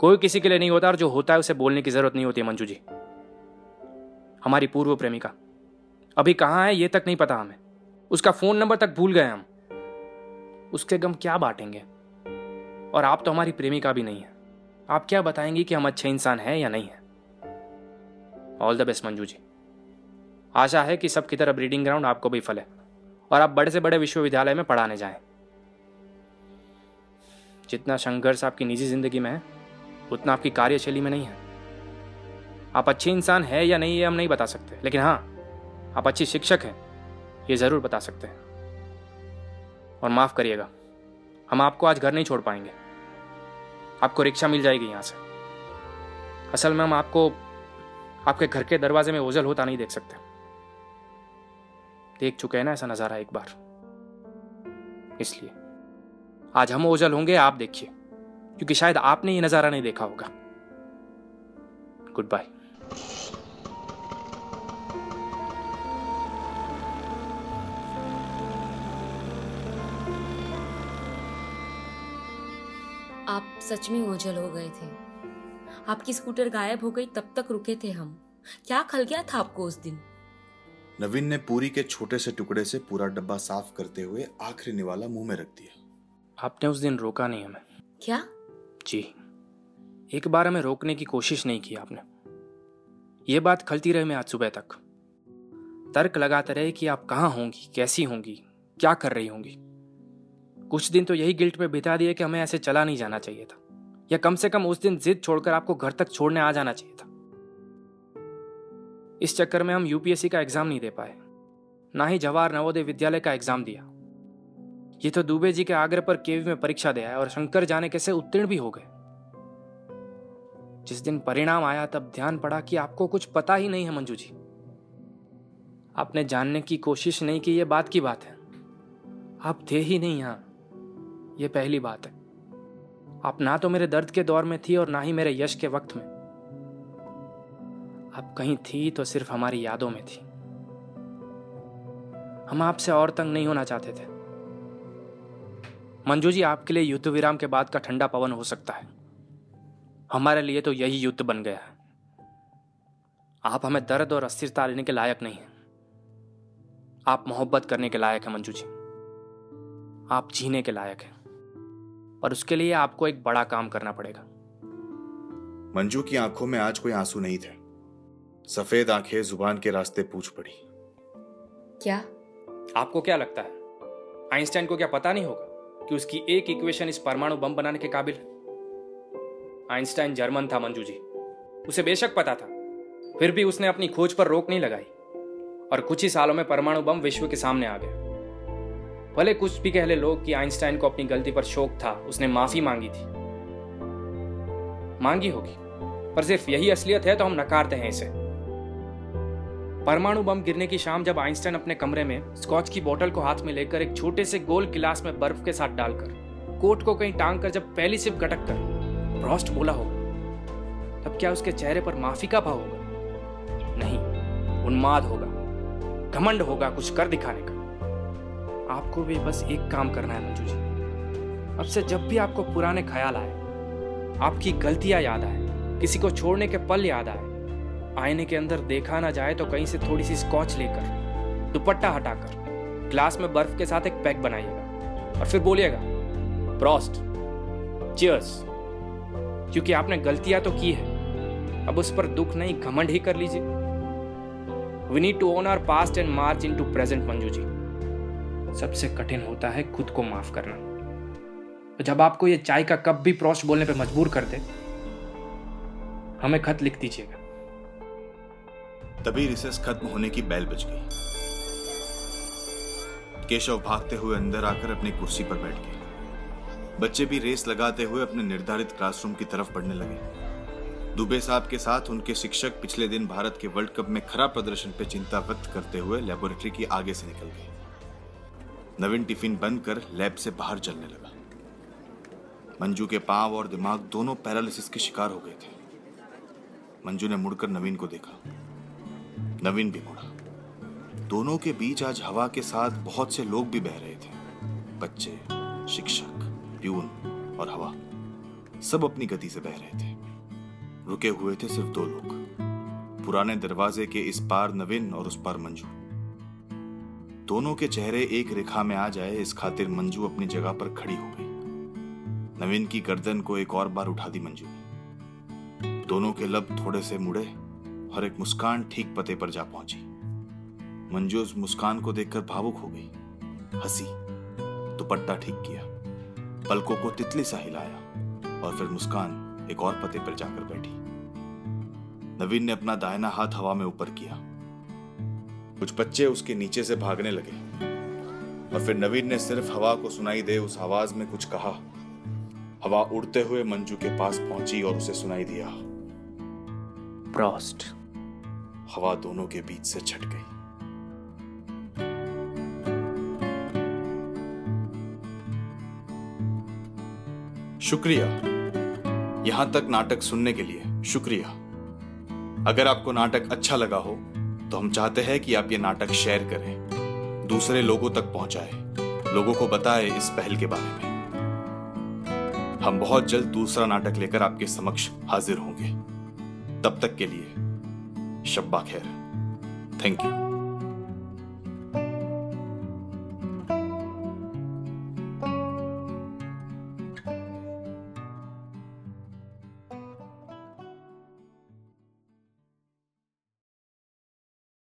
कोई किसी के लिए नहीं होता और जो होता है उसे बोलने की ज़रूरत नहीं होती मंजू जी। हमारी पूर्व प्रेमिका। अभी कहाँ है ये तक नहीं पता हमें। उसका फ़ोन नंबर तक भूल गए हम। उसके गम क्या बांटेंगे? और आप तो हमारी प्रेमिका भी नहीं है। आप क्या बताएँगी कि हम अच्छे इंसान हैं या नहीं है? All the best Manju ji. आशा है कि सबकी तरह ब्रीडिंग ग्राउंड आपको भी फले और आप बड़े से बड़े विश्वविद्यालय में पढ़ाने जाएँ। जितना संघर्ष आपकी निजी ज़िंदगी में है, उतना आपकी कार्यशैली में नहीं है। आप अच्छे इंसान है या नहीं, ये हम नहीं बता सकते। लेकिन हाँ आप अच्छी शिक्षक हैं, ये ज़रूर बता सकते हैं। और माफ़ करिएगा, हम आपको आज घर नहीं छोड़ पाएँगे। आपको रिक्शा मिल जाएगी यहाँ से। असल में हम आपको, आपके घर के दरवाजे में ओझल होता नहीं देख सकते। देख चुके हैं ना ऐसा नज़ारा एक बार। इसलिए, आज हम ओझल होंगे, आप देखिए। क्योंकि शायद आपने ये नज़ारा नहीं देखा होगा। गुड बाय आप सच में ओझल हो गए थे। आपकी स्कूटर गायब हो गई तब तक रुके थे हम। क्या खल गया था आपको उस दिन? नवीन ने पूरी के छोटे से टुकड़े से पूरा डब्बा साफ़ करते हुए आखिरी निवाला मुँह में रख दिया। आपने उस दिन रोका नहीं हमें। क्या? जी। एक बार हमें रोकने की कोशिश नहीं की आपने। ये बात खलती रहे मैं आज सुबह तक। तर्क लगाते रहे कि आप कहाँ होंगी कैसी होंगी क्या कर रही होंगी। कुछ दिन तो यही गिल्ट में बिता दिए कि हमें ऐसे चला नहीं जाना चाहिए था। या कम से कम उस दिन जिद छोड़कर आपको घर तक छोड़ने आ जाना चाहिए था। इस चक्कर में हम यूपीएससी का एग्ज़ाम नहीं दे पाए। ना ही जवाहर नवोदय विद्यालय का एग्ज़ाम दिया। ये तो दुबे जी के आग्रह पर केवी में परीक्षा दिया है और शंकर जाने कैसे उत्तीर्ण भी हो गए। जिस दिन परिणाम आया तब ध्यान पड़ा कि आपको कुछ पता ही नहीं है मंजू जी। आपने जानने की कोशिश नहीं की, ये बात की बात है। आप थे ही नहीं यहाँ। ये पहली बात है। आप ना तो मेरे दर्द के दौर में थी और ना ही मेरे यश के वक्त में। आप कहीं थी तो सिर्फ़ हमारी यादों में थी। हम आपसे और तंग नहीं होना चाहते थे। मंजू जी, आपके लिए युद्ध विराम के बाद का ठंडा पवन हो सकता है। हमारे लिए तो यही युद्ध बन गया है। आप हमें दर्द और अस्थिरता लेने के लायक नहीं हैं। आप मोहब्बत करने के लायक हैं, मंजू जी। आप जीने के लायक हैं। और उसके लिए आपको एक बड़ा काम करना पड़ेगा। मंजू की आँखों में आज कोई आँसू नहीं थे। सफ़ेद आँखें ज़ुबान के रास्ते पूछ पड़ी। क्या? आपको क्या लगता है? आइंस्टाइन को क्या पता नहीं होगा कि उसकी एक इक्वेशन इस परमाणु बम बनाने के काबिल है? आइंस्टाइन जर्मन था मंजू जी। उसे बेशक पता था। फिर भी उसने अपनी खोज पर रोक नहीं लगाई। और कुछ ही सालों में परमाणु बम विश्व के सामने आ गया। भले कुछ भी कह ले लोग कि आइंस्टाइन को अपनी गलती पर शोक था, उसने माफ़ी मांगी थी। मांगी होगी, पर सिर्फ़ यही असलियत है तो हम नकारते हैं इसे। परमाणु बम गिरने की शाम जब आइंस्टाइन अपने कमरे में स्कॉच की बोतल को हाथ में लेकर एक छोटे से गोल गिलास में बर्फ़ के साथ डालकर, कोट को कहीं टांग कर जब पहली सिप गटक कर फ्रॉस्ट बोला होगा तब क्या उसके चेहरे पर माफ़ी का भाव होगा? नहीं, उन्माद होगा, घमंड होगा कुछ कर दिखाने का। आपको भी बस एक काम करना है मंजू जी। अब से जब भी आपको पुराने ख्याल आए, आपकी गलतियाँ याद आए, किसी को छोड़ने के पल याद आए, आईने के अंदर देखा ना जाए तो कहीं से थोड़ी सी स्कॉच लेकर, दुपट्टा हटाकर ग्लास में बर्फ़ के साथ एक पैक बनाइएगा और फिर बोलिएगा ब्रॉस्ट चियर्स क्योंकि आपने गलतियाँ तो की है। अब उस पर दुख नहीं, घमंड ही कर लीजिए। We need to own our past and march into present Manju ji. सबसे कठिन होता है खुद को माफ़ करना। तो जब आपको ये चाय का कप भी प्रोस्ट बोलने पे मजबूर कर दे, हमें खत लिख दीजिएगा। तभी रिसेस खत्म होने की बैल बज गई। केशव भागते हुए अंदर आकर अपनी कुर्सी पर बैठ गए। बच्चे भी रेस लगाते हुए अपने निर्धारित क्लासरूम की तरफ़ बढ़ने लगे। दुबे साहब के साथ उनके शिक्षक पिछले दिन भारत के वर्ल्ड कप में खराब प्रदर्शन पर चिंता व्यक्त करते हुए लेबोरेटरी की आगे से निकल गए। नवीन टिफ़िन बंद कर लैब से बाहर चलने लगा। मंजू के पाँव और दिमाग दोनों पैरालिसिस के शिकार हो गए थे। मंजू ने मुड़कर नवीन को देखा। नवीन भी मुड़ा। दोनों के बीच आज हवा के साथ बहुत से लोग भी बह रहे थे। बच्चे, शिक्षक प्यून और हवा। सब अपनी गति से बह रहे थे। रुके हुए थे सिर्फ़ दो लोग। पुराने दरवाजे के इस पार नवीन और उस पार मंजू। दोनों के चेहरे एक रेखा में आ जाए, इस खातिर मंजू अपनी जगह पर खड़ी हो गई। नवीन की गर्दन को एक और बार उठा दी मंजू ने। दोनों के लब थोड़े से मुड़े और एक मुस्कान ठीक पते पर जा पहुँची। मंजू उस मुस्कान को देखकर भावुक हो गई। हँसी, दुपट्टा ठीक किया, पलकों को तितली सा हिलाया और फिर मुस्कान एक और पते पर जाकर बैठी। नवीन ने अपना दाहिना हाथ हवा में ऊपर किया। कुछ बच्चे उसके नीचे से भागने लगे। और फिर नवीन ने सिर्फ़ हवा को सुनाई दे उस आवाज़ में कुछ कहा। हवा उड़ते हुए मंजू के पास पहुँची और उसे सुनाई दिया। प्रोस्ट हवा दोनों के बीच से छट गई। शुक्रिया। यहाँ तक नाटक सुनने के लिए। शुक्रिया। अगर आपको नाटक अच्छा लगा हो तो हम चाहते हैं कि आप ये नाटक शेयर करें, दूसरे लोगों तक पहुँचाए, लोगों को बताए इस पहल के बारे में। हम बहुत जल्द दूसरा नाटक लेकर आपके समक्ष हाजिर होंगे। तब तक के लिए, शब्बा खैर। Thank you